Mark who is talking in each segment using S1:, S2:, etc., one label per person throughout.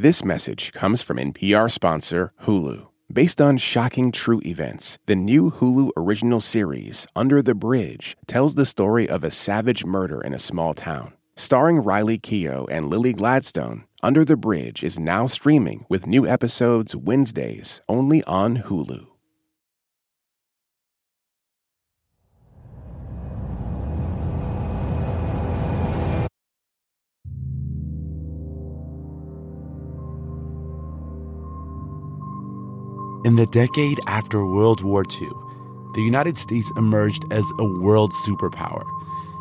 S1: This message comes from NPR sponsor Hulu. Based on shocking true events, the new Hulu original series, Under the Bridge, tells the story of a savage murder in a small town. Starring Riley Keough and Lily Gladstone, Under the Bridge is now streaming with new episodes Wednesdays only on Hulu.
S2: In the decade after World War II, the United States emerged as a world superpower.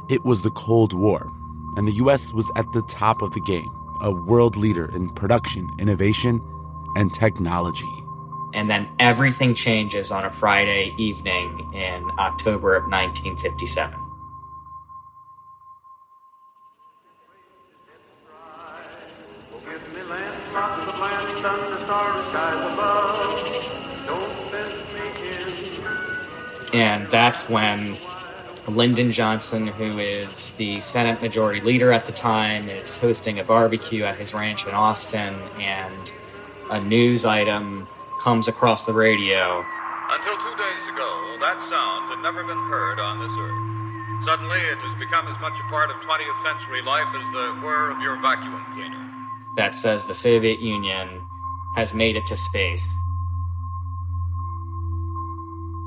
S2: It was the Cold War, and the U.S. was at the top of the game, a world leader in production, innovation, and technology.
S3: And then everything changes on a Friday evening in October of 1957. And that's when Lyndon Johnson, who is the Senate Majority Leader at the time, is hosting a barbecue at his ranch in Austin, and a news item comes across the radio.
S4: Until two days ago, that sound had never been heard on this earth. Suddenly, it has become as much a part of 20th century life as the whir of your vacuum cleaner.
S3: That says the Soviet Union has made it to space.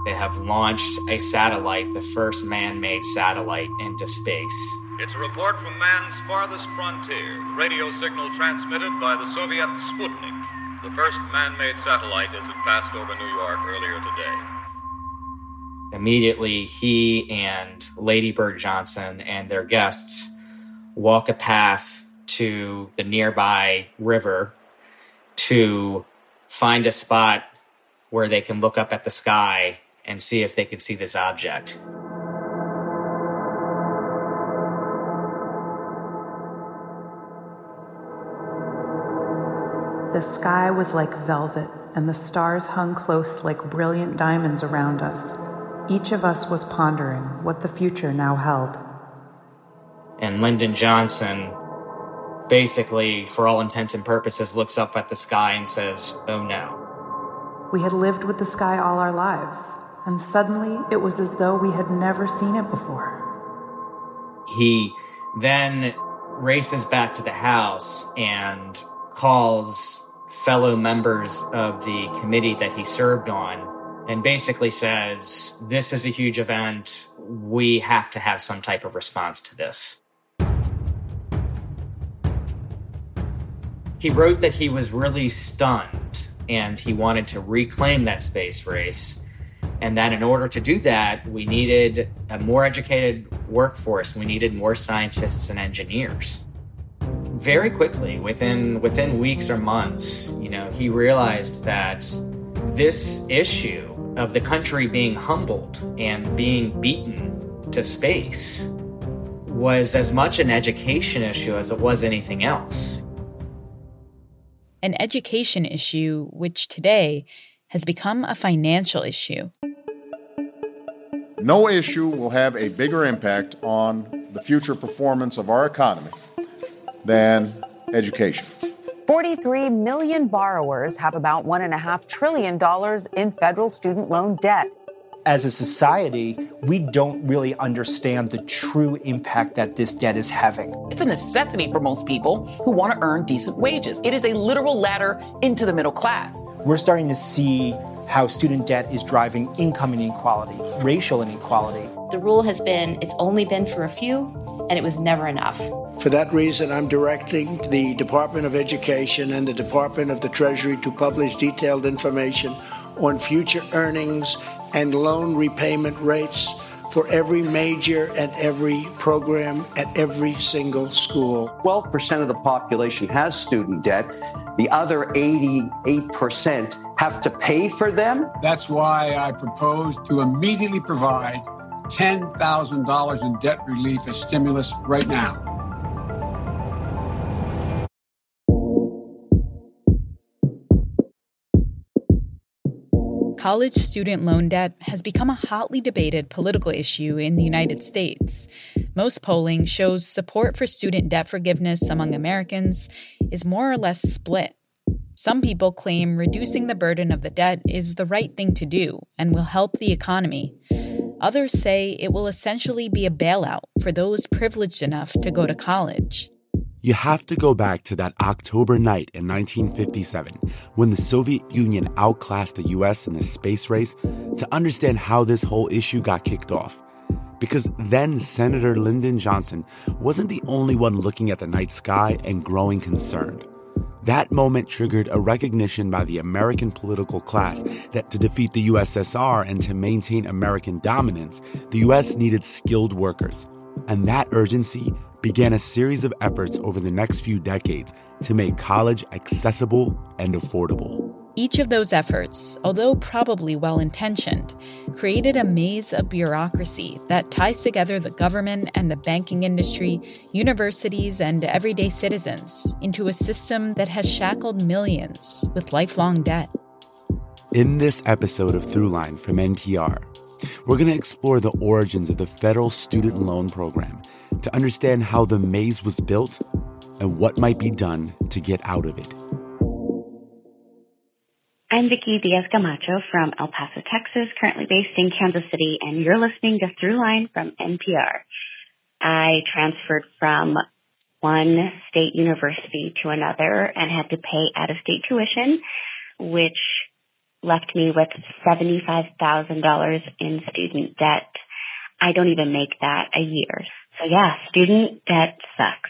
S3: They have launched a satellite, the first man made satellite, into space.
S4: It's a report from man's farthest frontier, the radio signal transmitted by the Soviet Sputnik, the first man made satellite as it passed over New York earlier today.
S3: Immediately, he and Lady Bird Johnson and their guests walk a path to the nearby river to find a spot where they can look up at the sky and see if they could see this object.
S5: The sky was like velvet, and the stars hung close like brilliant diamonds around us. Each of us was pondering what the future now held.
S3: And Lyndon Johnson, basically, for all intents and purposes, looks up at the sky and says, Oh no.
S5: We had lived with the sky all our lives, and suddenly it was as though we had never seen it before.
S3: He then races back to the house and calls fellow members of the committee that he served on and basically says, This is a huge event. We have to have some type of response to this. He wrote that he was really stunned and he wanted to reclaim that space race. And that in order to do that, we needed a more educated workforce. We needed more scientists and engineers. Very quickly within within weeks or months you know he realized that this issue of the country being humbled and being beaten to space was as much an education issue as it was anything else.
S6: An education issue which today has become a financial issue
S7: no issue will have a bigger impact on the future performance of our economy than education.
S8: 43 million borrowers have about $1.5 trillion in federal student loan debt.
S9: As a society, we don't really understand the true impact that this debt is having.
S10: It's a necessity for most people who want to earn decent wages. It is a literal ladder into the middle class.
S9: We're starting to see how student debt is driving income inequality, racial inequality.
S11: The rule has been it's only been for a few, and it was never enough.
S12: For that reason, I'm directing the Department of Education and the Department of the Treasury to publish detailed information on future earnings and loan repayment rates for every major and every program at every single school.
S13: 12% of the population has student debt. The other 88% have to pay for them.
S14: That's why I propose to immediately provide $10,000 in debt relief as stimulus right now.
S6: College student loan debt has become a hotly debated political issue in the United States. Most polling shows support for student debt forgiveness among Americans is more or less split Some people claim reducing the burden of the debt is the right thing to do and will help the economy. Others say it will essentially be a bailout for those privileged enough to go to college.
S2: You have to go back to that October night in 1957 when the Soviet Union outclassed the US in the space race to understand how this whole issue got kicked off. Because then Senator Lyndon Johnson wasn't the only one looking at the night sky and growing concerned. That moment triggered a recognition by the American political class that to defeat the USSR and to maintain American dominance, the US needed skilled workers. And that urgency began a series of efforts over the next few decades to make college accessible and affordable.
S6: Each of those efforts, although probably well intentioned, created a maze of bureaucracy that ties together the government and the banking industry, universities, and everyday citizens into a system that has shackled millions with lifelong debt.
S2: In this episode of Throughline from NPR, we're going to explore the origins of the federal student loan program to understand how the maze was built and what might be done to get out of it.
S15: I'm Vicki Diaz Camacho from El Paso, Texas, currently based in Kansas City, and you're listening to Throughline from NPR. I transferred from one state university to another and had to pay out of state tuition, which left me with $75,000 in student debt. I don't even make that a year. So yeah, student debt sucks.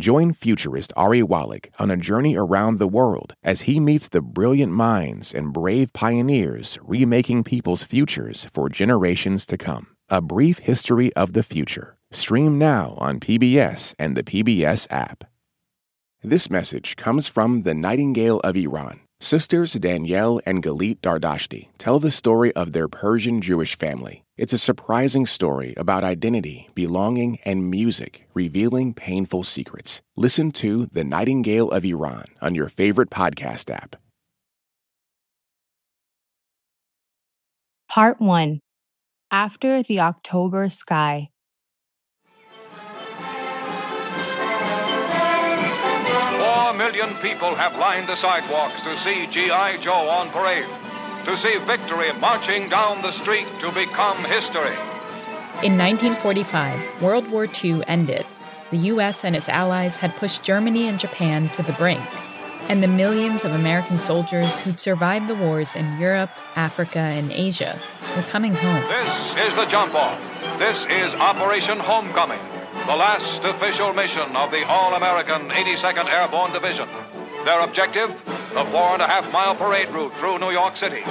S1: Join futurist Ari Wallach on a journey around the world as he meets the brilliant minds and brave pioneers remaking people's futures for generations to come. A Brief History of the Future. Stream now on PBS and the PBS app. This message comes from the Nightingale of Iran. Sisters Danielle and Galit Dardashti tell the story of their Persian Jewish family. It's a surprising story about identity, belonging, and music, revealing painful secrets. Listen to The Nightingale of Iran on your favorite podcast app.
S16: Part 1 After the October Sky.
S4: Million people have lined the sidewalks to see G.I. Joe on parade, to see victory marching down the street to become history.
S6: In 1945, World War II ended. The US and its allies had pushed Germany and Japan to the brink. And the millions of American soldiers who'd survived the wars in Europe, Africa, and Asia were coming home.
S4: This is the jump off. This is Operation Homecoming, the last official mission of the All American 82nd Airborne Division. Their objective the four and a half mile parade route through New York City.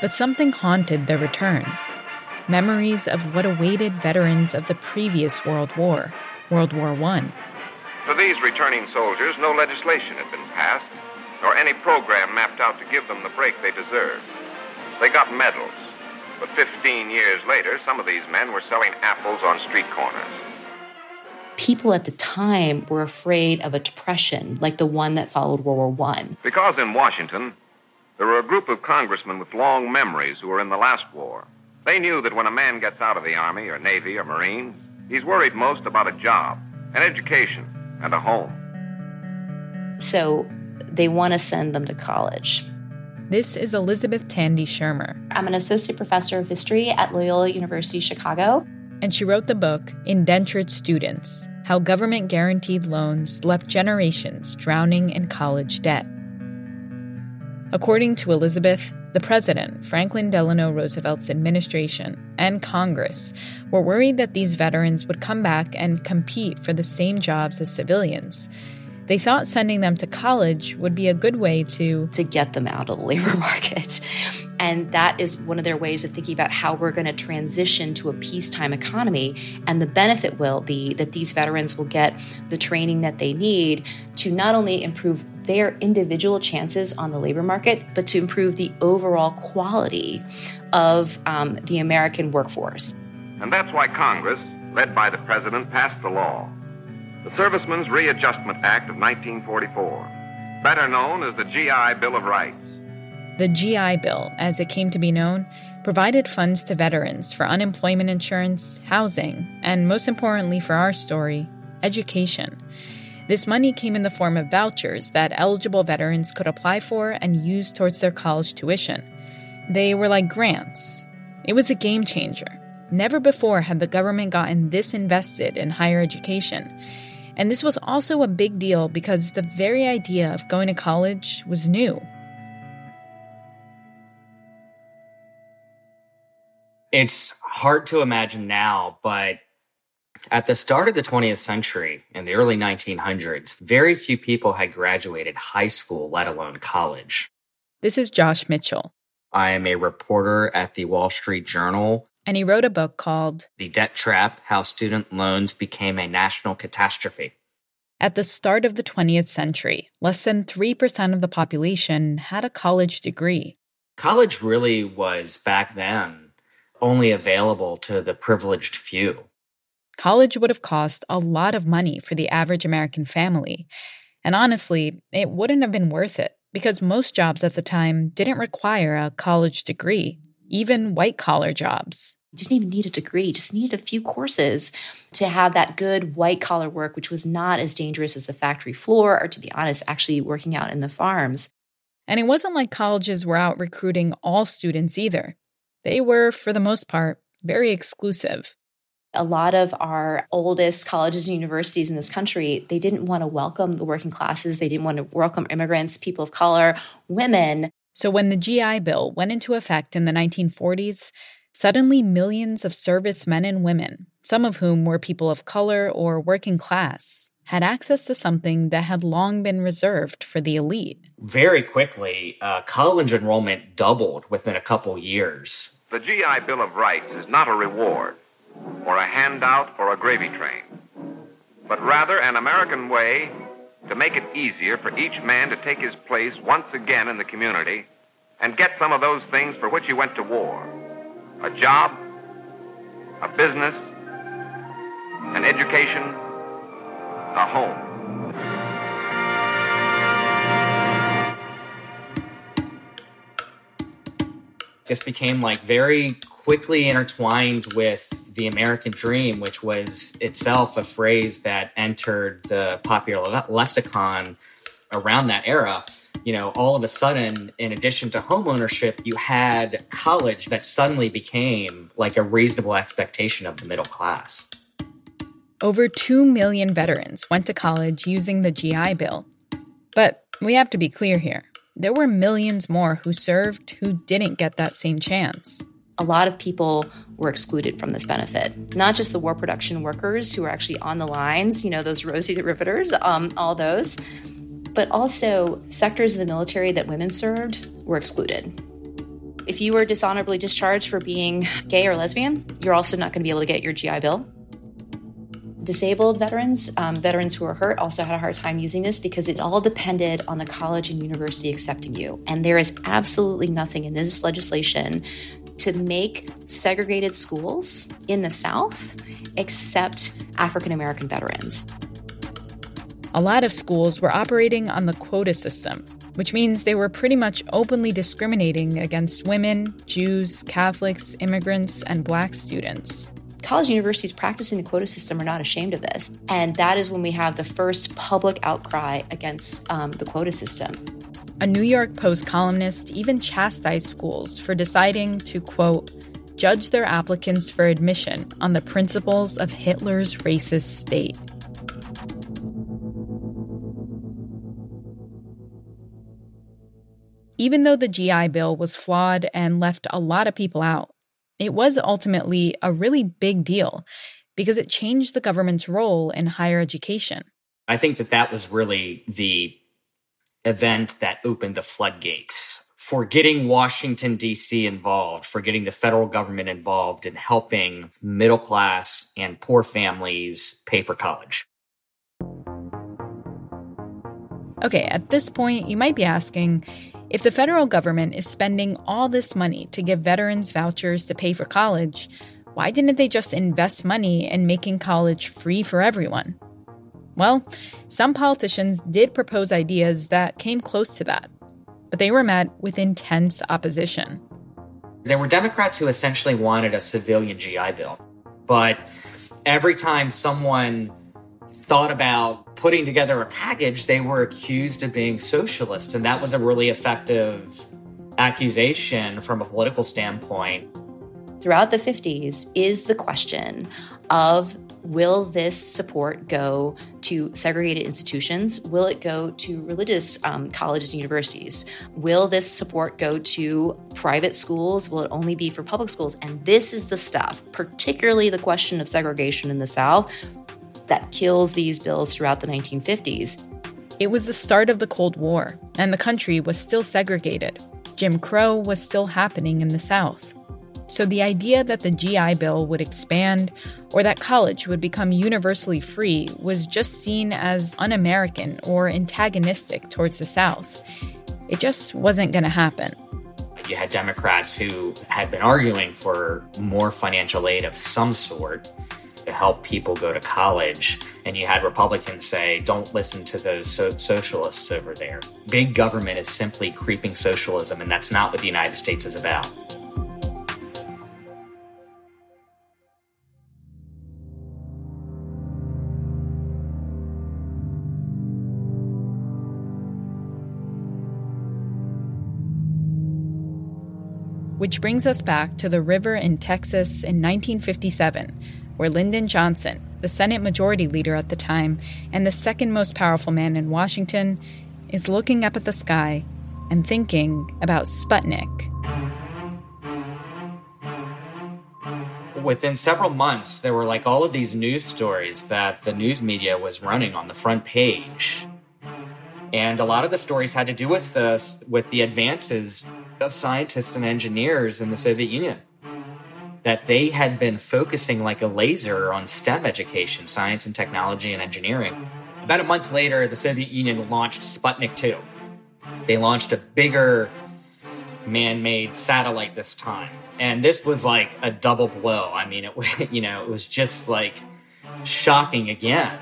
S6: But something haunted their return memories of what awaited veterans of the previous World War, World War I.
S17: For these returning soldiers, no legislation had been passed, nor any program mapped out to give them the break they deserved. They got medals, but 15 years later, some of these men were selling apples on street corners.
S11: People at the time were afraid of a depression like the one that followed World War I.
S17: Because in Washington, there were a group of congressmen with long memories who were in the last war. They knew that when a man gets out of the Army or Navy or Marines, he's worried most about a job, an education, and a home.
S11: So they want to send them to college.
S6: This is Elizabeth Tandy Shermer.
S11: I'm an associate professor of history at Loyola University Chicago.
S6: And she wrote the book Indentured Students How Government Guaranteed Loans Left Generations Drowning in College Debt. According to Elizabeth, the president, Franklin Delano Roosevelt's administration, and Congress were worried that these veterans would come back and compete for the same jobs as civilians. They thought sending them to college would be a good way to
S11: to get them out of the labor market. And that is one of their ways of thinking about how we're going to transition to a peacetime economy. And the benefit will be that these veterans will get the training that they need to not only improve their individual chances on the labor market, but to improve the overall quality of um, the American workforce.
S17: And that's why Congress, led by the President, passed the law. The Servicemen's Readjustment Act of 1944, better known as the GI Bill of Rights.
S6: The GI Bill, as it came to be known, provided funds to veterans for unemployment insurance, housing, and most importantly for our story, education. This money came in the form of vouchers that eligible veterans could apply for and use towards their college tuition. They were like grants. It was a game changer. Never before had the government gotten this invested in higher education. And this was also a big deal because the very idea of going to college was new.
S3: It's hard to imagine now, but at the start of the 20th century, in the early 1900s, very few people had graduated high school, let alone college.
S6: This is Josh Mitchell.
S3: I am a reporter at the Wall Street Journal.
S6: And he wrote a book called
S3: The Debt Trap How Student Loans Became a National Catastrophe.
S6: At the start of the 20th century, less than 3% of the population had a college degree.
S3: College really was back then only available to the privileged few.
S6: College would have cost a lot of money for the average American family. And honestly, it wouldn't have been worth it because most jobs at the time didn't require a college degree, even white collar jobs.
S11: Didn't even need a degree, just needed a few courses to have that good white collar work, which was not as dangerous as the factory floor, or to be honest, actually working out in the farms.
S6: And it wasn't like colleges were out recruiting all students either. They were, for the most part, very exclusive.
S11: A lot of our oldest colleges and universities in this country, they didn't want to welcome the working classes. They didn't want to welcome immigrants, people of color, women.
S6: So when the GI Bill went into effect in the 1940s, suddenly millions of servicemen and women, some of whom were people of color or working class, had access to something that had long been reserved for the elite.
S3: Very quickly, uh, college enrollment doubled within a couple years.
S17: The GI Bill of Rights is not a reward, or a handout, or a gravy train, but rather an American way to make it easier for each man to take his place once again in the community and get some of those things for which he went to war a job, a business, an education, a home.
S3: This became like very quickly intertwined with the American dream, which was itself a phrase that entered the popular lexicon around that era. You know, all of a sudden, in addition to home ownership, you had college that suddenly became like a reasonable expectation of the middle class.
S6: Over 2 million veterans went to college using the GI Bill. But we have to be clear here there were millions more who served who didn't get that same chance.
S11: A lot of people were excluded from this benefit. Not just the war production workers who were actually on the lines, you know, those Rosie riveters, um, all those, but also sectors of the military that women served were excluded. If you were dishonorably discharged for being gay or lesbian, you're also not going to be able to get your GI Bill disabled veterans, um, veterans who were hurt, also had a hard time using this because it all depended on the college and university accepting you. And there is absolutely nothing in this legislation to make segregated schools in the South accept African American veterans.
S6: A lot of schools were operating on the quota system, which means they were pretty much openly discriminating against women, Jews, Catholics, immigrants, and black students
S11: college universities practicing the quota system are not ashamed of this. And that is when we have the first public outcry against um, the quota system.
S6: A New York Post columnist even chastised schools for deciding to, quote, judge their applicants for admission on the principles of Hitler's racist state. Even though the GI Bill was flawed and left a lot of people out, it was ultimately a really big deal because it changed the government's role in higher education.
S3: I think that that was really the event that opened the floodgates for getting Washington, D.C. involved, for getting the federal government involved in helping middle class and poor families pay for college.
S6: Okay, at this point, you might be asking if the federal government is spending all this money to give veterans vouchers to pay for college, why didn't they just invest money in making college free for everyone? Well, some politicians did propose ideas that came close to that, but they were met with intense opposition.
S3: There were Democrats who essentially wanted a civilian GI Bill, but every time someone thought about putting together a package, they were accused of being socialist. And that was a really effective accusation from a political standpoint.
S11: Throughout the 50s is the question of will this support go to segregated institutions? Will it go to religious um, colleges and universities? Will this support go to private schools? Will it only be for public schools? And this is the stuff, particularly the question of segregation in the South, that kills these bills throughout the 1950s.
S6: It was the start of the Cold War, and the country was still segregated. Jim Crow was still happening in the South. So the idea that the GI Bill would expand or that college would become universally free was just seen as un American or antagonistic towards the South. It just wasn't going to happen.
S3: You had Democrats who had been arguing for more financial aid of some sort to help people go to college. And you had Republicans say, don't listen to those so- socialists over there. Big government is simply creeping socialism, and that's not what the United States is about.
S6: Which brings us back to the river in Texas in 1957 where Lyndon Johnson, the Senate Majority Leader at the time and the second most powerful man in Washington, is looking up at the sky and thinking about Sputnik.
S3: Within several months, there were like all of these news stories that the news media was running on the front page. And a lot of the stories had to do with this, with the advances of scientists and engineers in the Soviet Union that they had been focusing like a laser on STEM education, science and technology and engineering. About a month later, the Soviet Union launched Sputnik 2. They launched a bigger man made satellite this time. And this was like a double blow. I mean, it was, you know, it was just like shocking again.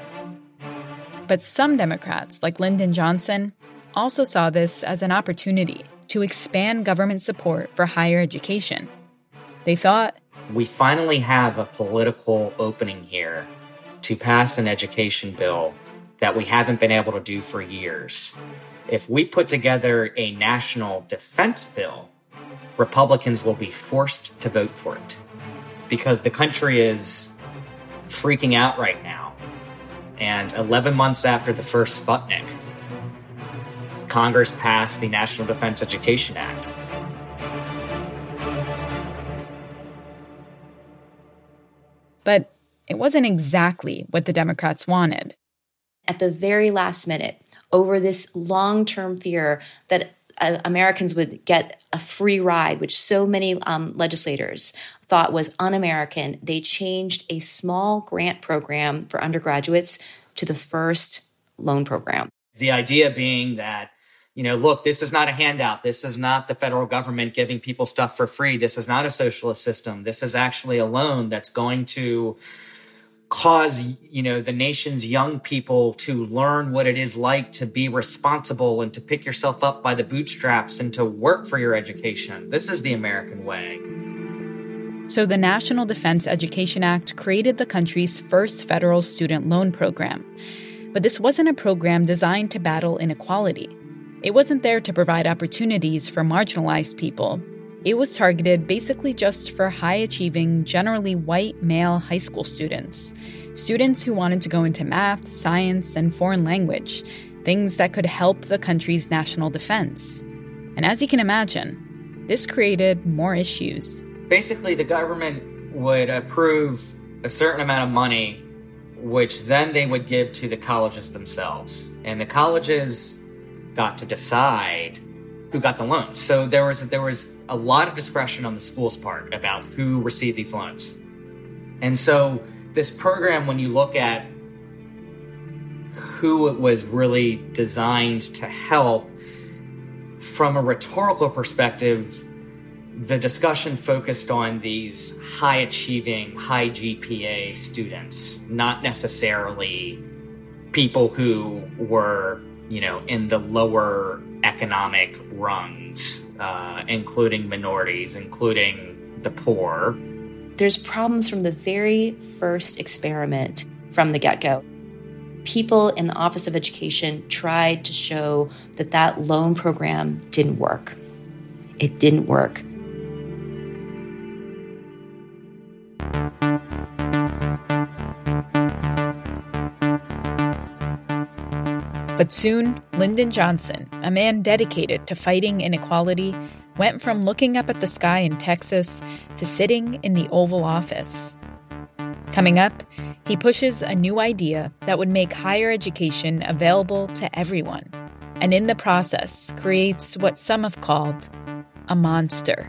S6: But some Democrats, like Lyndon Johnson, also saw this as an opportunity to expand government support for higher education. They thought
S3: we finally have a political opening here to pass an education bill that we haven't been able to do for years. If we put together a national defense bill, Republicans will be forced to vote for it because the country is freaking out right now. And 11 months after the first Sputnik, Congress passed the National Defense Education Act,
S6: But it wasn't exactly what the Democrats wanted.
S11: At the very last minute, over this long term fear that uh, Americans would get a free ride, which so many um, legislators thought was un American, they changed a small grant program for undergraduates to the first loan program.
S3: The idea being that you know, look, this is not a handout. This is not the federal government giving people stuff for free. This is not a socialist system. This is actually a loan that's going to cause, you know, the nation's young people to learn what it is like to be responsible and to pick yourself up by the bootstraps and to work for your education. This is the American way.
S6: So, the National Defense Education Act created the country's first federal student loan program. But this wasn't a program designed to battle inequality. It wasn't there to provide opportunities for marginalized people. It was targeted basically just for high achieving, generally white male high school students. Students who wanted to go into math, science, and foreign language, things that could help the country's national defense. And as you can imagine, this created more issues.
S3: Basically, the government would approve a certain amount of money which then they would give to the colleges themselves. And the colleges got to decide who got the loans. So there was there was a lot of discretion on the school's part about who received these loans. And so this program, when you look at who it was really designed to help, from a rhetorical perspective, the discussion focused on these high achieving, high GPA students, not necessarily people who were, you know, in the lower economic rungs, uh, including minorities, including the poor.
S11: There's problems from the very first experiment from the get go. People in the Office of Education tried to show that that loan program didn't work. It didn't work.
S6: But soon, Lyndon Johnson, a man dedicated to fighting inequality, went from looking up at the sky in Texas to sitting in the Oval Office. Coming up, he pushes a new idea that would make higher education available to everyone, and in the process, creates what some have called a monster.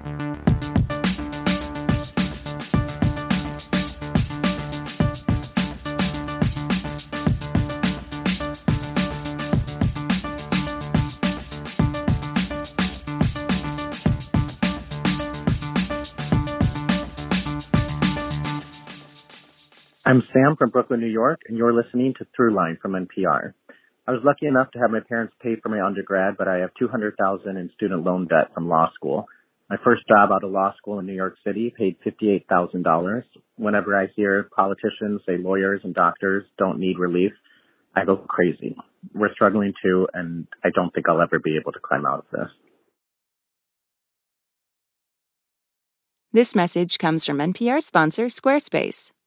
S18: I'm Sam from Brooklyn, New York, and you're listening to Throughline from NPR. I was lucky enough to have my parents pay for my undergrad, but I have 200,000 in student loan debt from law school. My first job out of law school in New York City paid $58,000. Whenever I hear politicians say lawyers and doctors don't need relief, I go crazy. We're struggling too, and I don't think I'll ever be able to climb out of this.
S19: This message comes from NPR sponsor Squarespace.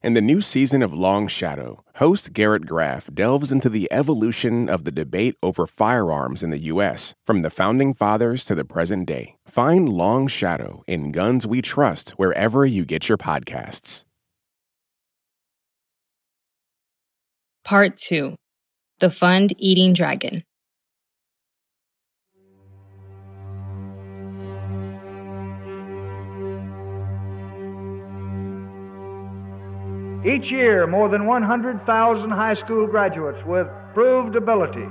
S1: In the new season of Long Shadow, host Garrett Graff delves into the evolution of the debate over firearms in the U.S., from the founding fathers to the present day. Find Long Shadow in Guns We Trust wherever you get your podcasts.
S20: Part 2 The Fund Eating Dragon.
S21: Each year, more than 100,000 high school graduates with proved ability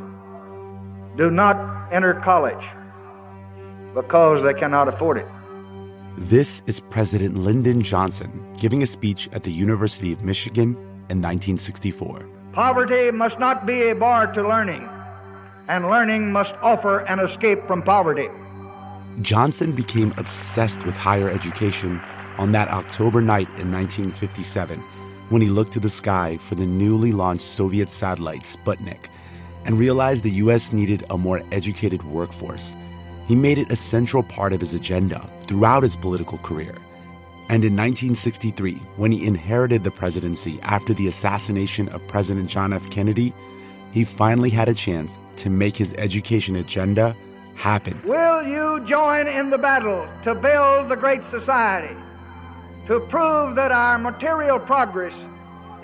S21: do not enter college because they cannot afford it.
S2: This is President Lyndon Johnson giving a speech at the University of Michigan in 1964.
S21: Poverty must not be a bar to learning, and learning must offer an escape from poverty.
S2: Johnson became obsessed with higher education on that October night in 1957 when he looked to the sky for the newly launched Soviet satellite Sputnik and realized the U.S. needed a more educated workforce. He made it a central part of his agenda throughout his political career. And in 1963, when he inherited the presidency after the assassination of President John F. Kennedy, he finally had a chance to make his education agenda happen.
S21: Will you join in the battle to build the great society? To prove that our material progress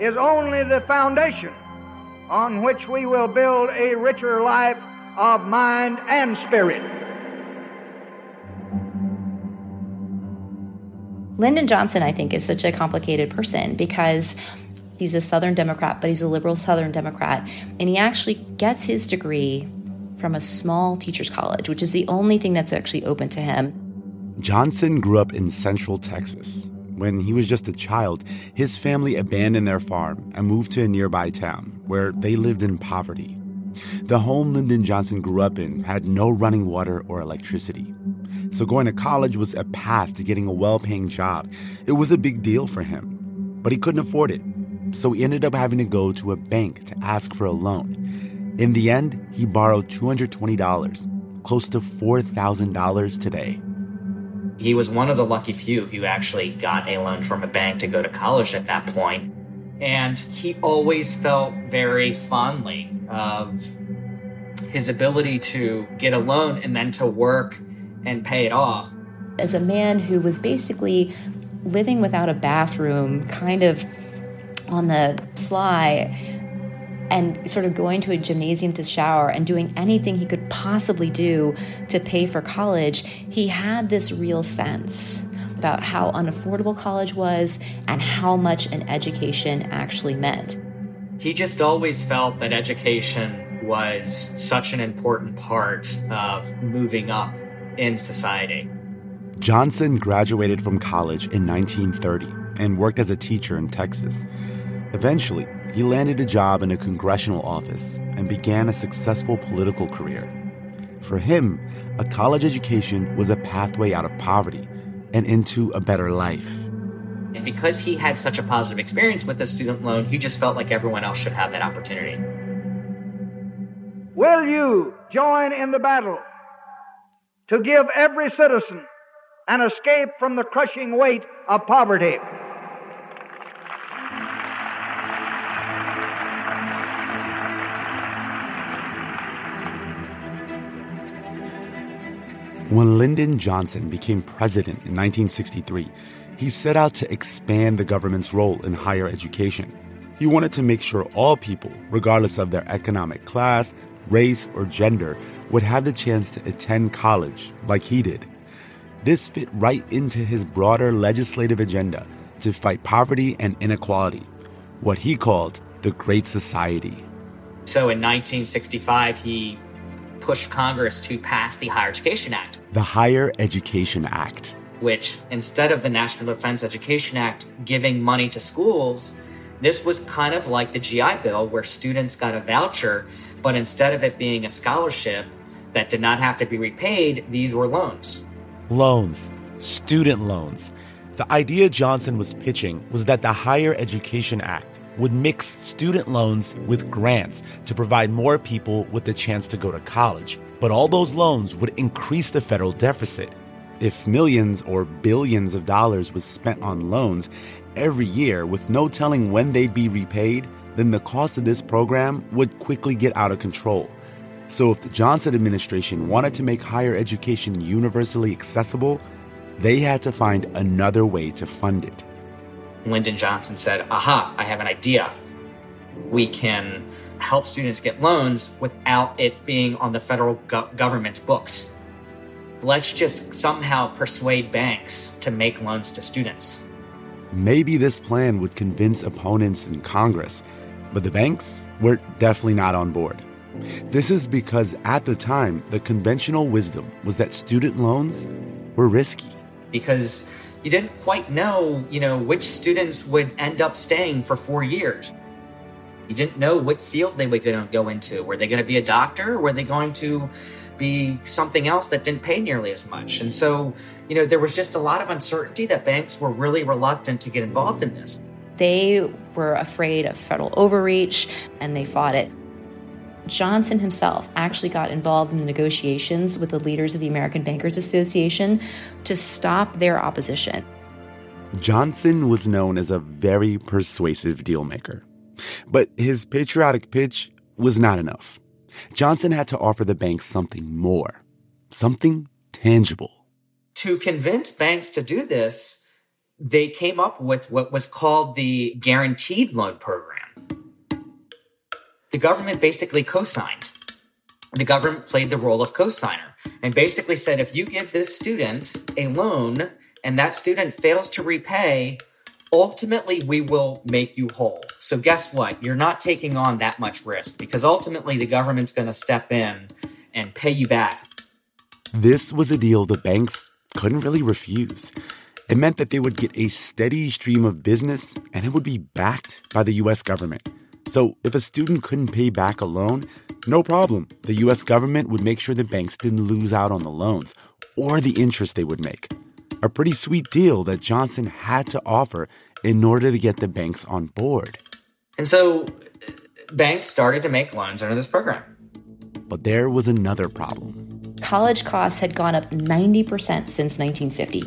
S21: is only the foundation on which we will build a richer life of mind and spirit.
S11: Lyndon Johnson, I think, is such a complicated person because he's a Southern Democrat, but he's a liberal Southern Democrat. And he actually gets his degree from a small teacher's college, which is the only thing that's actually open to him.
S2: Johnson grew up in central Texas. When he was just a child, his family abandoned their farm and moved to a nearby town where they lived in poverty. The home Lyndon Johnson grew up in had no running water or electricity. So going to college was a path to getting a well paying job. It was a big deal for him, but he couldn't afford it. so he ended up having to go to a bank to ask for a loan. In the end, he borrowed $220, close to $4,000 today.
S3: He was one of the lucky few who actually got a loan from a bank to go to college at that point. And he always felt very fondly of his ability to get a loan and then to work and pay it off.
S11: As a man who was basically living without a bathroom, kind of on the sly, and sort of going to a gymnasium to shower and doing anything he could possibly do to pay for college, he had this real sense about how unaffordable college was and how much an education actually meant.
S3: He just always felt that education was such an important part of moving up in society.
S2: Johnson graduated from college in 1930 and worked as a teacher in Texas. Eventually, he landed a job in a congressional office and began a successful political career. For him, a college education was a pathway out of poverty and into a better life.
S3: And because he had such a positive experience with the student loan, he just felt like everyone else should have that opportunity.
S21: Will you join in the battle to give every citizen an escape from the crushing weight of poverty?
S2: When Lyndon Johnson became president in 1963, he set out to expand the government's role in higher education. He wanted to make sure all people, regardless of their economic class, race, or gender, would have the chance to attend college like he did. This fit right into his broader legislative agenda to fight poverty and inequality, what he called the Great Society.
S3: So in 1965, he pushed Congress to pass the Higher Education Act.
S2: The Higher Education Act.
S3: Which, instead of the National Defense Education Act giving money to schools, this was kind of like the GI Bill where students got a voucher, but instead of it being a scholarship that did not have to be repaid, these were loans.
S2: Loans, student loans. The idea Johnson was pitching was that the Higher Education Act would mix student loans with grants to provide more people with the chance to go to college. But all those loans would increase the federal deficit. If millions or billions of dollars was spent on loans every year with no telling when they'd be repaid, then the cost of this program would quickly get out of control. So, if the Johnson administration wanted to make higher education universally accessible, they had to find another way to fund it.
S3: Lyndon Johnson said, Aha, I have an idea. We can help students get loans without it being on the federal go- government's books. Let's just somehow persuade banks to make loans to students.
S2: Maybe this plan would convince opponents in Congress, but the banks were definitely not on board. This is because at the time, the conventional wisdom was that student loans were risky.
S3: Because you didn't quite know, you know, which students would end up staying for four years. You didn't know what field they were going to go into. Were they going to be a doctor? Were they going to be something else that didn't pay nearly as much? And so, you know, there was just a lot of uncertainty that banks were really reluctant to get involved in this.
S11: They were afraid of federal overreach and they fought it. Johnson himself actually got involved in the negotiations with the leaders of the American Bankers Association to stop their opposition.
S2: Johnson was known as a very persuasive dealmaker. But his patriotic pitch was not enough. Johnson had to offer the banks something more, something tangible.
S3: To convince banks to do this, they came up with what was called the Guaranteed Loan Program the government basically co-signed. The government played the role of co-signer and basically said if you give this student a loan and that student fails to repay, ultimately we will make you whole. So guess what? You're not taking on that much risk because ultimately the government's going to step in and pay you back.
S2: This was a deal the banks couldn't really refuse. It meant that they would get a steady stream of business and it would be backed by the US government. So if a student couldn't pay back a loan, no problem. The US government would make sure the banks didn't lose out on the loans or the interest they would make. A pretty sweet deal that Johnson had to offer in order to get the banks on board.
S3: And so banks started to make loans under this program.
S2: But there was another problem.
S11: College costs had gone up 90% since 1950.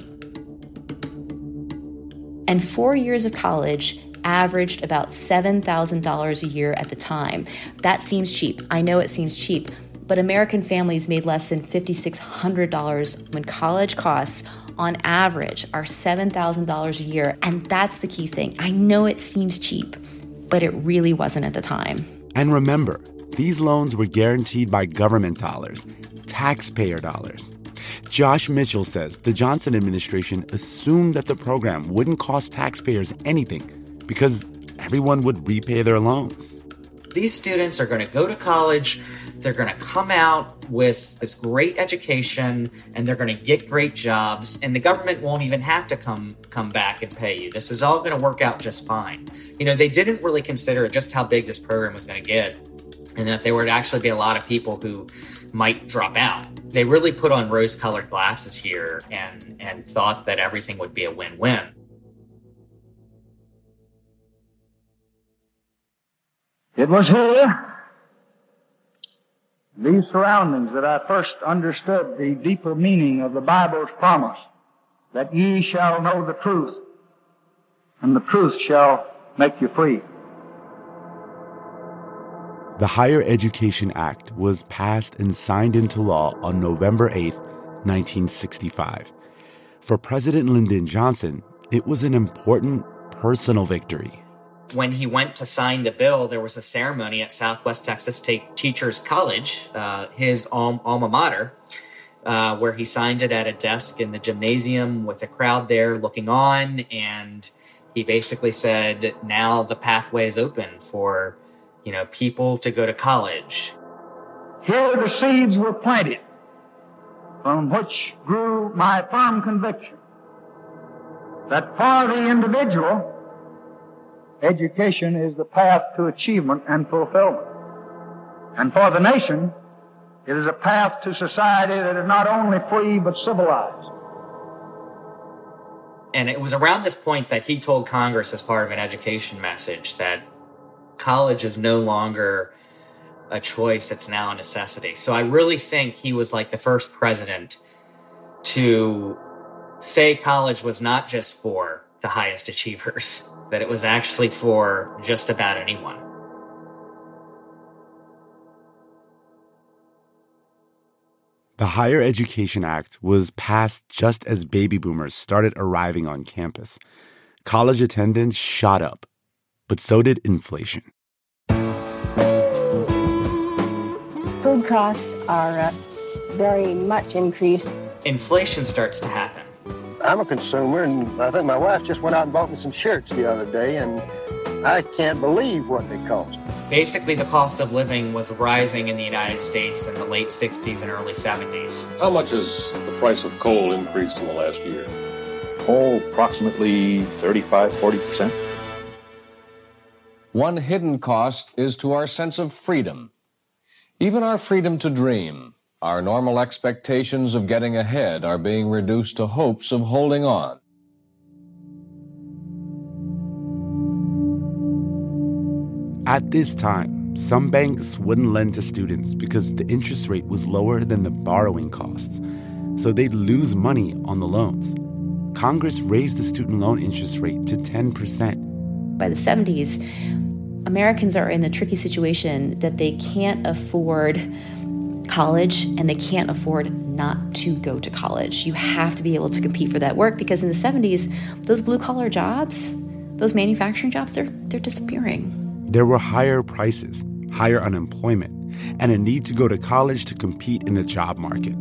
S11: And four years of college averaged about $7,000 a year at the time. That seems cheap. I know it seems cheap, but American families made less than $5,600 when college costs on average are $7,000 a year. And that's the key thing. I know it seems cheap, but it really wasn't at the time.
S2: And remember, these loans were guaranteed by government dollars, taxpayer dollars. Josh Mitchell says the Johnson administration assumed that the program wouldn't cost taxpayers anything because everyone would repay their loans.
S3: These students are going to go to college they're going to come out with this great education and they're going to get great jobs and the government won't even have to come come back and pay you. This is all going to work out just fine. You know, they didn't really consider just how big this program was going to get and that there would actually be a lot of people who might drop out. They really put on rose-colored glasses here and and thought that everything would be a win-win.
S21: It was here these surroundings that I first understood the deeper meaning of the Bible's promise that ye shall know the truth, and the truth shall make you free.
S2: The Higher Education Act was passed and signed into law on November 8, 1965. For President Lyndon Johnson, it was an important personal victory
S3: when he went to sign the bill, there was a ceremony at Southwest Texas State Teachers College, uh, his alma mater, uh, where he signed it at a desk in the gymnasium with a crowd there looking on. And he basically said, now the pathway is open for, you know, people to go to college.
S21: Here the seeds were planted from which grew my firm conviction that for the individual, Education is the path to achievement and fulfillment. And for the nation, it is a path to society that is not only free but civilized.
S3: And it was around this point that he told Congress, as part of an education message, that college is no longer a choice, it's now a necessity. So I really think he was like the first president to say college was not just for the highest achievers that it was actually for just about anyone.
S2: The Higher Education Act was passed just as baby boomers started arriving on campus. College attendance shot up, but so did inflation.
S22: Food costs are uh, very much increased.
S3: Inflation starts to happen.
S23: I'm a consumer, and I think my wife just went out and bought me some shirts the other day, and I can't believe what they cost.
S3: Basically, the cost of living was rising in the United States in the late 60s and early 70s.
S24: How much has the price of coal increased in the last year?
S25: Oh, approximately 35, 40%.
S26: One hidden cost is to our sense of freedom, even our freedom to dream. Our normal expectations of getting ahead are being reduced to hopes of holding on.
S2: At this time, some banks wouldn't lend to students because the interest rate was lower than the borrowing costs, so they'd lose money on the loans. Congress raised the student loan interest rate to 10%.
S11: By the 70s, Americans are in the tricky situation that they can't afford college and they can't afford not to go to college. You have to be able to compete for that work because in the 70s, those blue collar jobs, those manufacturing jobs, they're, they're disappearing.
S2: There were higher prices, higher unemployment, and a need to go to college to compete in the job market.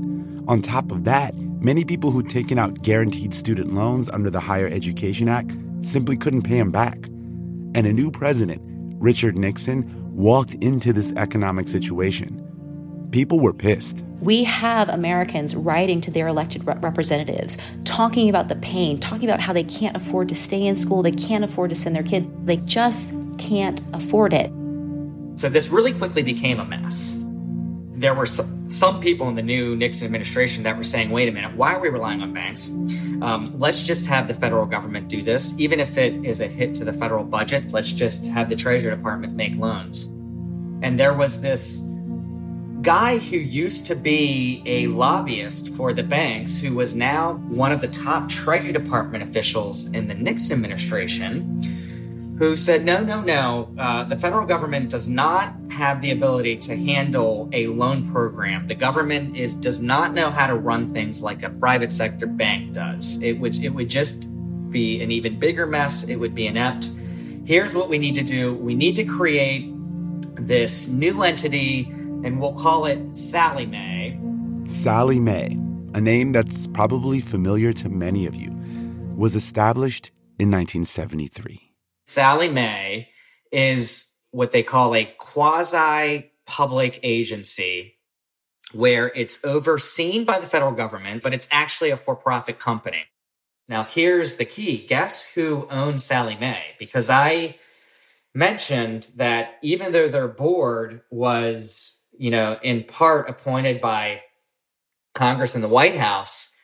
S2: On top of that, many people who'd taken out guaranteed student loans under the Higher Education Act simply couldn't pay them back. And a new president, Richard Nixon, walked into this economic situation people were pissed.
S11: We have Americans writing to their elected representatives, talking about the pain, talking about how they can't afford to stay in school, they can't afford to send their kid, they just can't afford it.
S3: So this really quickly became a mess. there were some people in the new Nixon administration that were saying, wait a minute, why are we relying on banks? Um, let's just have the federal government do this. Even if it is a hit to the federal budget, let's just have the Treasury Department make loans. And there was this guy who used to be a lobbyist for the banks, who was now one of the top Treasury Department officials in the Nixon administration who said, no, no, no, uh, the federal government does not have the ability to handle a loan program. The government is does not know how to run things like a private sector bank does. It would it would just be an even bigger mess. It would be inept. Here's what we need to do. We need to create this new entity, and we'll call it Sallie Mae.
S2: Sallie Mae, a name that's probably familiar to many of you, was established in 1973.
S3: Sallie Mae is what they call a quasi public agency where it's overseen by the federal government, but it's actually a for profit company. Now, here's the key guess who owns Sallie Mae? Because I mentioned that even though their board was, you know, in part appointed by Congress and the White House,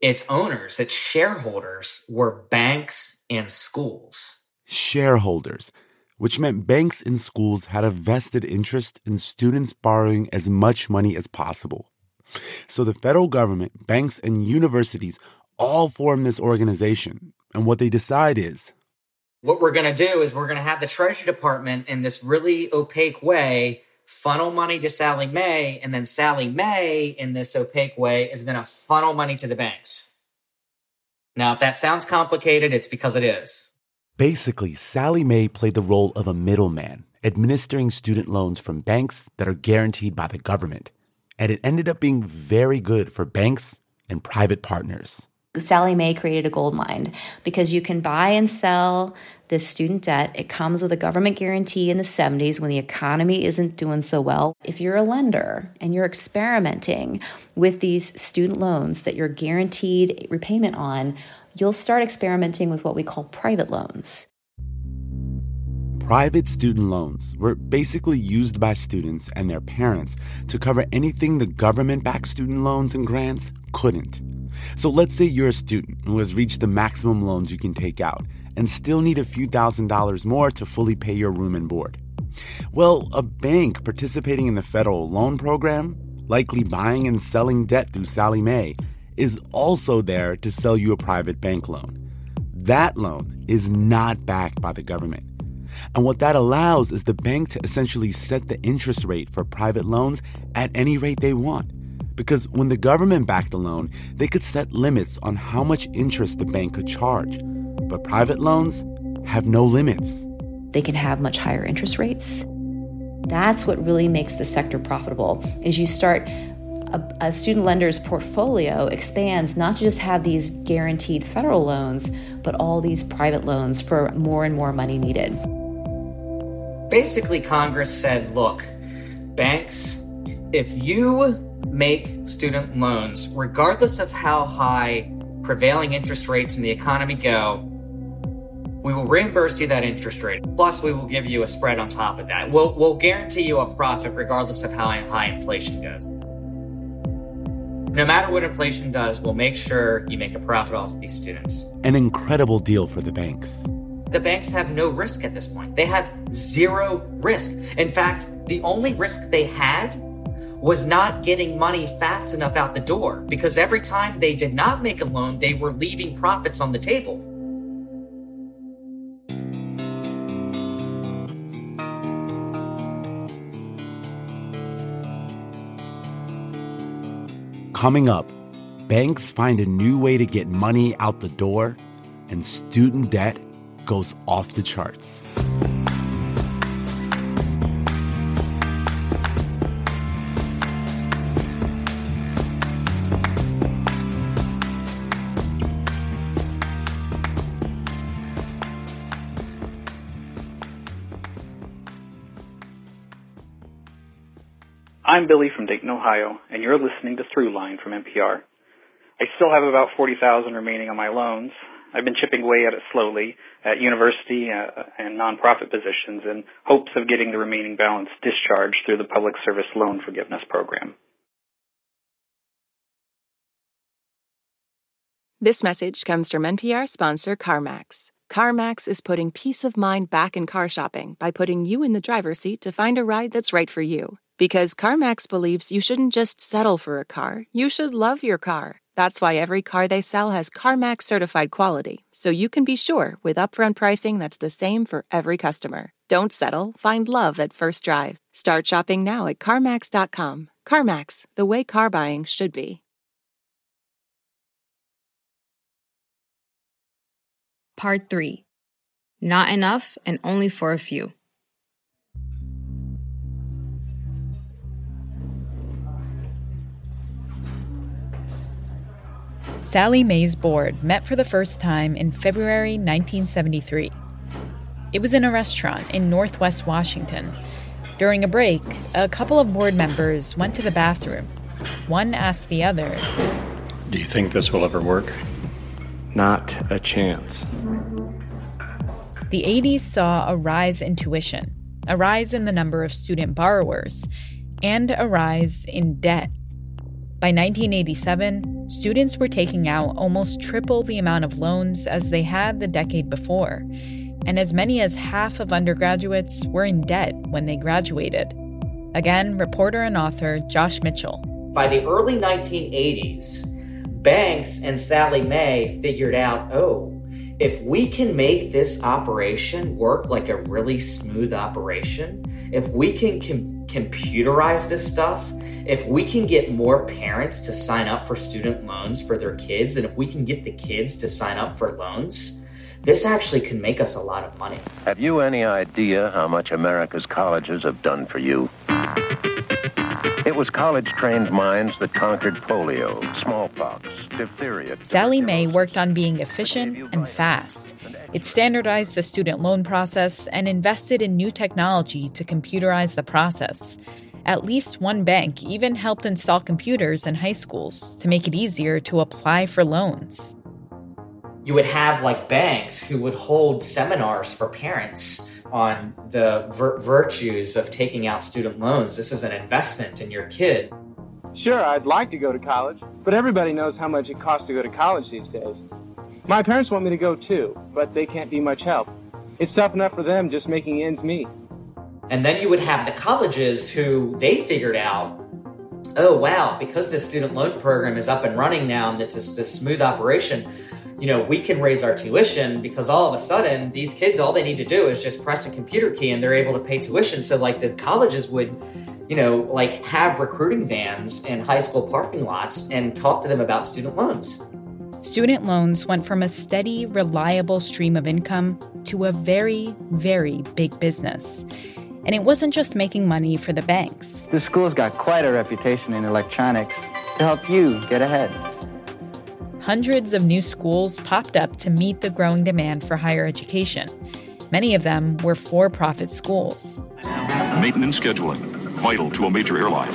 S3: its owners, its shareholders were banks and schools
S2: shareholders, which meant banks and schools had a vested interest in students borrowing as much money as possible. So the federal government, banks, and universities all form this organization. And what they decide is
S3: what we're going to do is we're going to have the Treasury Department in this really opaque way funnel money to Sallie Mae, and then Sallie Mae, in this opaque way, is going to funnel money to the banks. Now, if that sounds complicated, it's because it is.
S2: Basically, Sallie Mae played the role of a middleman, administering student loans from banks that are guaranteed by the government. And it ended up being very good for banks and private partners.
S11: Sallie Mae created a gold mine because you can buy and sell this student debt. It comes with a government guarantee in the 70s when the economy isn't doing so well. If you're a lender and you're experimenting with these student loans that you're guaranteed repayment on, you'll start experimenting with what we call private loans.
S2: Private student loans were basically used by students and their parents to cover anything the government backed student loans and grants couldn't. So let's say you're a student who has reached the maximum loans you can take out and still need a few thousand dollars more to fully pay your room and board. Well, a bank participating in the federal loan program, likely buying and selling debt through Sallie Mae, is also there to sell you a private bank loan. That loan is not backed by the government. And what that allows is the bank to essentially set the interest rate for private loans at any rate they want. Because when the government backed a loan, they could set limits on how much interest the bank could charge. But private loans have no limits.
S11: They can have much higher interest rates. That's what really makes the sector profitable. Is you start a, a student lender's portfolio expands not to just have these guaranteed federal loans, but all these private loans for more and more money needed.
S3: Basically, Congress said, look, banks, if you make student loans, regardless of how high prevailing interest rates in the economy go, we will reimburse you that interest rate. Plus, we will give you a spread on top of that. We'll, we'll guarantee you a profit regardless of how high inflation goes no matter what inflation does, we'll make sure you make a profit off these students.
S2: An incredible deal for the banks.
S3: The banks have no risk at this point. They have zero risk. In fact, the only risk they had was not getting money fast enough out the door because every time they did not make a loan, they were leaving profits on the table.
S2: Coming up, banks find a new way to get money out the door, and student debt goes off the charts.
S27: I'm Billy from Dayton, Ohio, and you're listening to Throughline from NPR. I still have about 40,000 remaining on my loans, I've been chipping away at it slowly at university uh, and nonprofit positions in hopes of getting the remaining balance discharged through the Public Service Loan Forgiveness Program.
S19: This message comes from NPR sponsor CarMax. CarMax is putting peace of mind back in car shopping by putting you in the driver's seat to find a ride that's right for you. Because CarMax believes you shouldn't just settle for a car, you should love your car. That's why every car they sell has CarMax certified quality, so you can be sure with upfront pricing that's the same for every customer. Don't settle, find love at first drive. Start shopping now at CarMax.com. CarMax, the way car buying should be.
S20: Part 3 Not Enough and Only for a Few.
S6: Sallie Mae's board met for the first time in February 1973. It was in a restaurant in Northwest Washington. During a break, a couple of board members went to the bathroom. One asked the other,
S24: Do you think this will ever work?
S28: Not a chance.
S6: The 80s saw a rise in tuition, a rise in the number of student borrowers, and a rise in debt. By 1987, students were taking out almost triple the amount of loans as they had the decade before, and as many as half of undergraduates were in debt when they graduated. Again, reporter and author Josh Mitchell.
S3: By the early 1980s, Banks and Sallie Mae figured out oh, if we can make this operation work like a really smooth operation, if we can computerize this stuff, if we can get more parents to sign up for student loans for their kids, and if we can get the kids to sign up for loans, this actually can make us a lot of money.
S29: Have you any idea how much America's colleges have done for you? It was college trained minds that conquered polio, smallpox, diphtheria.
S6: Sallie Mae worked on being efficient and fast. It standardized the student loan process and invested in new technology to computerize the process. At least one bank even helped install computers in high schools to make it easier to apply for loans.
S3: You would have like banks who would hold seminars for parents on the vir- virtues of taking out student loans. This is an investment in your kid.
S30: Sure, I'd like to go to college, but everybody knows how much it costs to go to college these days. My parents want me to go too, but they can't be much help. It's tough enough for them just making ends meet.
S3: And then you would have the colleges who they figured out, oh wow, because the student loan program is up and running now and it's this smooth operation, you know, we can raise our tuition because all of a sudden these kids, all they need to do is just press a computer key and they're able to pay tuition. So, like, the colleges would, you know, like have recruiting vans in high school parking lots and talk to them about student loans.
S6: Student loans went from a steady, reliable stream of income to a very, very big business. And it wasn't just making money for the banks.
S31: The school's got quite a reputation in electronics to help you get ahead
S6: hundreds of new schools popped up to meet the growing demand for higher education. Many of them were for profit schools.
S32: Maintenance scheduling, vital to a major airline.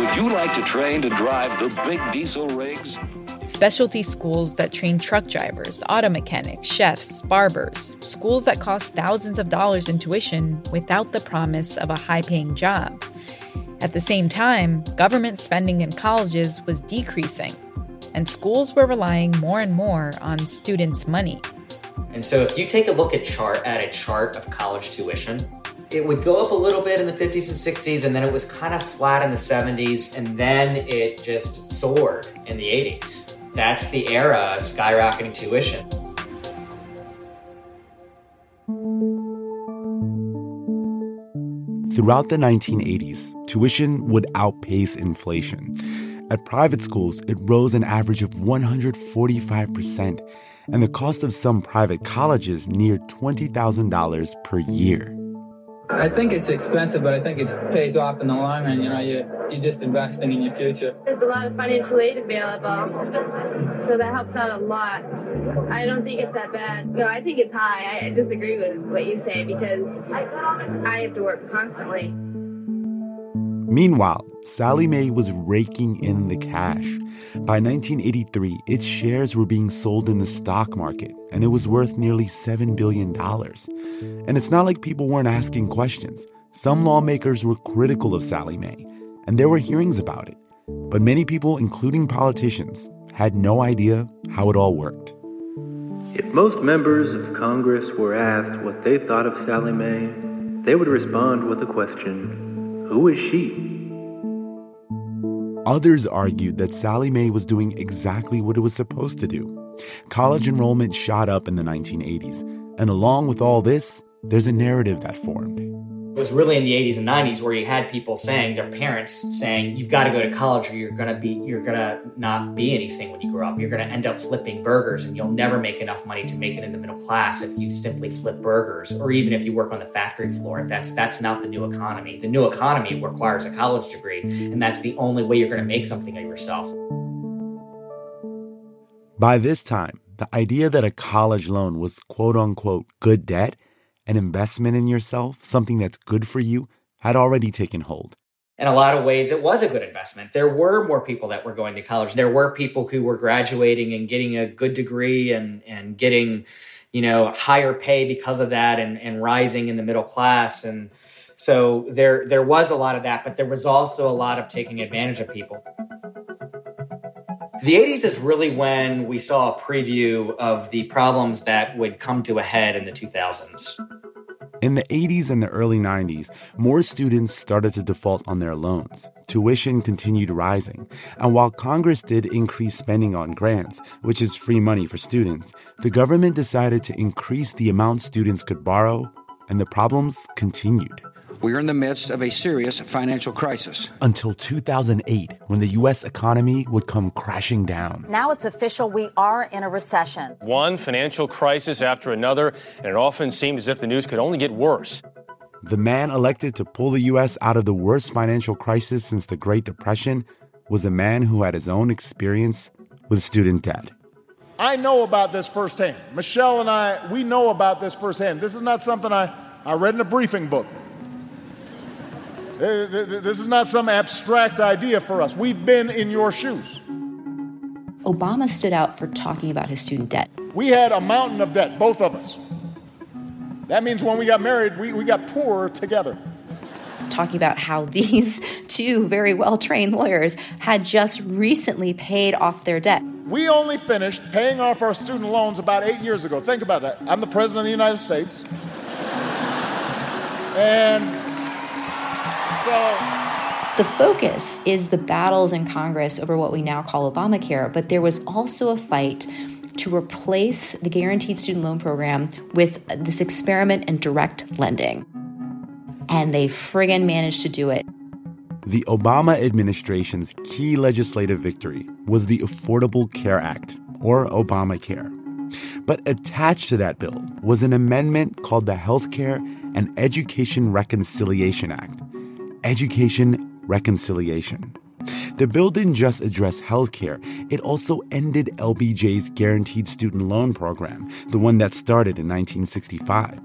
S33: Would you like to train to drive the big diesel rigs?
S6: Specialty schools that train truck drivers, auto mechanics, chefs, barbers, schools that cost thousands of dollars in tuition without the promise of a high paying job. At the same time, government spending in colleges was decreasing and schools were relying more and more on students' money.
S3: And so if you take a look at chart at a chart of college tuition, it would go up a little bit in the 50s and 60s and then it was kind of flat in the 70s and then it just soared in the 80s. That's the era of skyrocketing tuition.
S2: Throughout the 1980s, tuition would outpace inflation. At private schools, it rose an average of 145%, and the cost of some private colleges near $20,000 per year.
S34: I think it's expensive, but I think it pays off in the long run. You know, you, you're just investing in your future.
S35: There's a lot of financial aid available, so that helps out a lot. I don't think it's that bad. No, I think it's high. I disagree with what you say because I have to work constantly.
S2: Meanwhile, Sallie Mae was raking in the cash. By 1983, its shares were being sold in the stock market, and it was worth nearly $7 billion. And it's not like people weren't asking questions. Some lawmakers were critical of Sallie Mae, and there were hearings about it. But many people, including politicians, had no idea how it all worked.
S36: If most members of Congress were asked what they thought of Sallie Mae, they would respond with a question Who is she?
S2: Others argued that Sallie Mae was doing exactly what it was supposed to do. College enrollment shot up in the 1980s, and along with all this, there's a narrative that formed.
S3: It was really in the 80s and 90s where you had people saying, their mm-hmm. parents saying, you've got to go to college or you're going to be, you're going to not be anything when you grow up. You're going to end up flipping burgers and you'll never make enough money to make it in the middle class if you simply flip burgers or even if you work on the factory floor. That's, that's not the new economy. The new economy requires a college degree and that's the only way you're going to make something of yourself.
S2: By this time, the idea that a college loan was quote unquote good debt an investment in yourself, something that's good for you, had already taken hold.
S3: In a lot of ways, it was a good investment. There were more people that were going to college. There were people who were graduating and getting a good degree and, and getting, you know, higher pay because of that and, and rising in the middle class. And so there, there was a lot of that, but there was also a lot of taking advantage of people. The 80s is really when we saw a preview of the problems that would come to a head in the 2000s.
S2: In the 80s and the early 90s, more students started to default on their loans. Tuition continued rising. And while Congress did increase spending on grants, which is free money for students, the government decided to increase the amount students could borrow, and the problems continued.
S37: We are in the midst of a serious financial crisis.
S2: Until 2008, when the U.S. economy would come crashing down.
S38: Now it's official, we are in a recession.
S39: One financial crisis after another, and it often seemed as if the news could only get worse.
S2: The man elected to pull the U.S. out of the worst financial crisis since the Great Depression was a man who had his own experience with student debt.
S40: I know about this firsthand. Michelle and I, we know about this firsthand. This is not something I, I read in a briefing book. This is not some abstract idea for us. We've been in your shoes.
S11: Obama stood out for talking about his student debt.
S40: We had a mountain of debt, both of us. That means when we got married, we, we got poorer together.
S11: Talking about how these two very well trained lawyers had just recently paid off their debt.
S40: We only finished paying off our student loans about eight years ago. Think about that. I'm the President of the United States. And so
S11: the focus is the battles in Congress over what we now call Obamacare, but there was also a fight to replace the guaranteed student loan program with this experiment in direct lending. And they friggin' managed to do it.
S2: The Obama administration's key legislative victory was the Affordable Care Act, or Obamacare. But attached to that bill was an amendment called the Healthcare and Education Reconciliation Act education reconciliation. The bill didn't just address healthcare, it also ended LBJ's Guaranteed Student Loan Program, the one that started in 1965.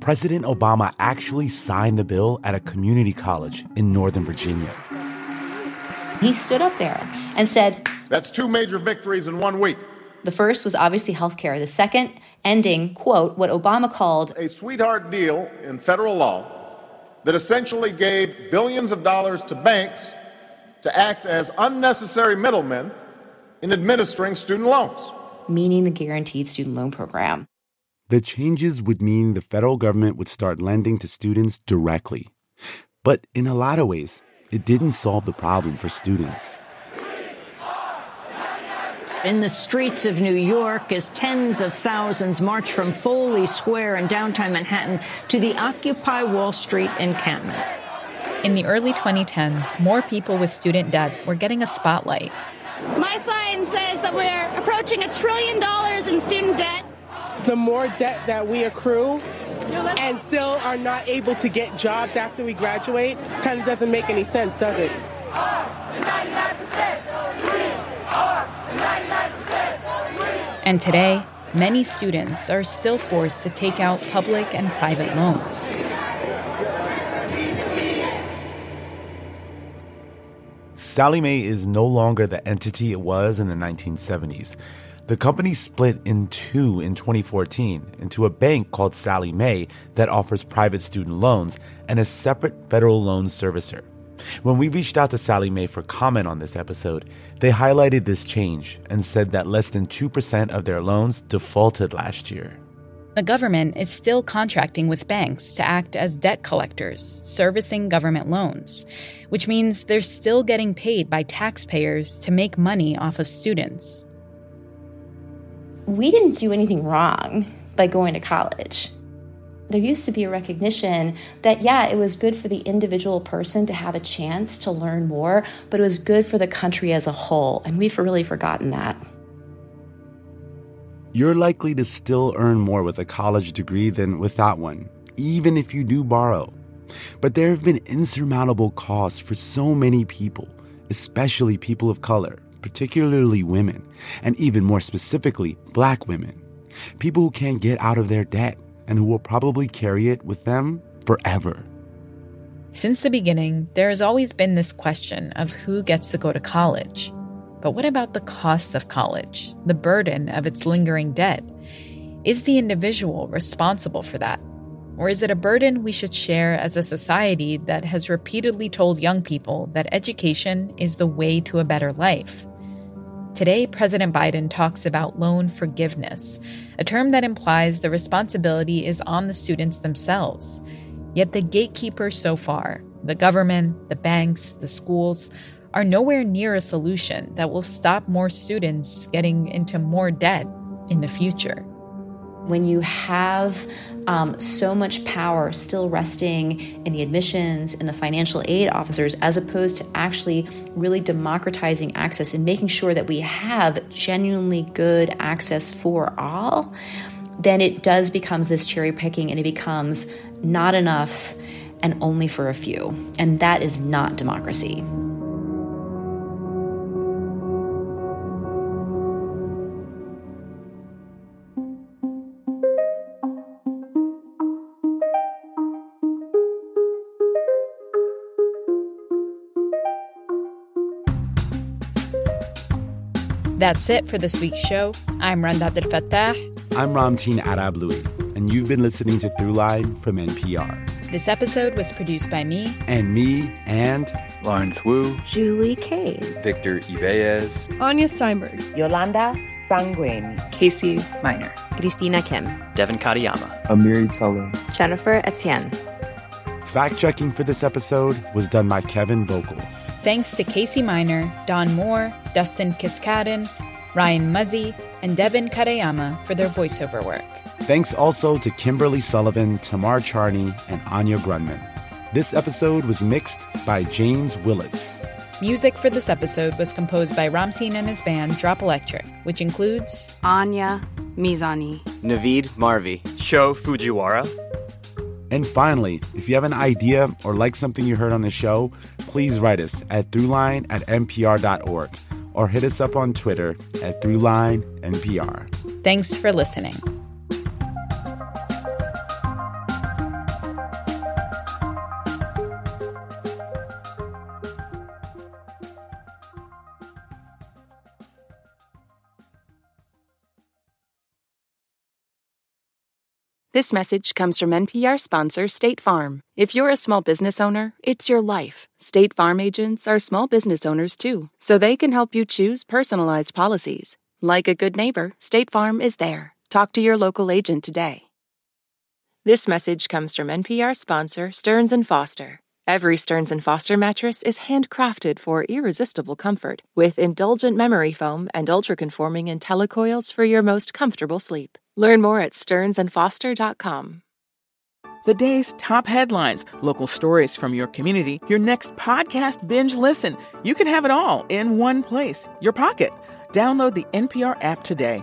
S2: President Obama actually signed the bill at a community college in Northern Virginia.
S11: He stood up there and said,
S40: That's two major victories in one week.
S11: The first was obviously healthcare. The second, ending, quote, what Obama called
S40: a sweetheart deal in federal law that essentially gave billions of dollars to banks to act as unnecessary middlemen in administering student loans.
S11: Meaning the Guaranteed Student Loan Program.
S2: The changes would mean the federal government would start lending to students directly. But in a lot of ways, it didn't solve the problem for students
S41: in the streets of New York as tens of thousands march from Foley Square in downtown Manhattan to the Occupy Wall Street encampment.
S6: In the early 2010s, more people with student debt were getting a spotlight.
S35: My sign says that we're approaching a trillion dollars in student debt.
S42: The more debt that we accrue, and still are not able to get jobs after we graduate kind of doesn't make any sense, does it?
S6: And today, many students are still forced to take out public and private loans.
S2: Sallie Mae is no longer the entity it was in the 1970s. The company split in two in 2014 into a bank called Sallie Mae that offers private student loans and a separate federal loan servicer. When we reached out to Sallie Mae for comment on this episode, they highlighted this change and said that less than 2% of their loans defaulted last year.
S6: The government is still contracting with banks to act as debt collectors, servicing government loans, which means they're still getting paid by taxpayers to make money off of students
S11: we didn't do anything wrong by going to college. There used to be a recognition that, yeah, it was good for the individual person to have a chance to learn more, but it was good for the country as a whole. And we've really forgotten that.
S2: You're likely to still earn more with a college degree than without one, even if you do borrow. But there have been insurmountable costs for so many people, especially people of color particularly women, and even more specifically, black women. People who can't get out of their debt and who will probably carry it with them forever.
S6: Since the beginning, there has always been this question of who gets to go to college. But what about the costs of college, the burden of its lingering debt? Is the individual responsible for that? Or is it a burden we should share as a society that has repeatedly told young people that education is the way to a better life? Today, President Biden talks about loan forgiveness, a term that implies the responsibility is on the students themselves. Yet the gatekeepers so far, the government, the banks, the schools, are nowhere near a solution that will stop more students getting into more debt in the future
S11: when you have um, so much power still resting in the admissions and the financial aid officers, as opposed to actually really democratizing access and making sure that we have genuinely good access for all, then it does becomes this cherry picking and it becomes not enough and only for a few. And that is not democracy.
S6: That's it for this week's show. I'm Rund Abdelfatah.
S2: I'm Ramteen Arablouei, and you've been listening to Throughline from NPR.
S6: This episode was produced by me.
S2: And me, and
S43: Lawrence Wu,
S44: Julie Kay,
S43: Victor Yvellez,
S45: Anya Steinberg,
S46: Yolanda Sangweni,
S47: Casey Miner,
S48: Christina Kim,
S49: Devin Katayama,
S50: Amiri Tully,
S51: Jennifer Etienne.
S2: Fact checking for this episode was done by Kevin Vogel.
S6: Thanks to Casey Miner, Don Moore, Dustin Kiskaden, Ryan Muzzy, and Devin Katayama for their voiceover work.
S2: Thanks also to Kimberly Sullivan, Tamar Charney, and Anya Grundmann. This episode was mixed by James Willits.
S6: Music for this episode was composed by Ramteen and his band Drop Electric, which includes
S51: Anya Mizani,
S49: Navid Marvi,
S52: Sho Fujiwara.
S2: And finally, if you have an idea or like something you heard on the show, please write us at throughline at npr.org or hit us up on Twitter at throughlinenpr.
S6: Thanks for listening.
S53: This message comes from NPR sponsor State Farm. If you're a small business owner, it's your life. State Farm agents are small business owners too, so they can help you choose personalized policies. Like a good neighbor, State Farm is there. Talk to your local agent today. This message comes from NPR sponsor Stearns and Foster. Every Stearns and Foster mattress is handcrafted for irresistible comfort with indulgent memory foam and ultra-conforming IntelliCoils for your most comfortable sleep. Learn more at stearnsandfoster.com.
S54: The day's top headlines, local stories from your community, your next podcast binge listen. You can have it all in one place, your pocket. Download the NPR app today.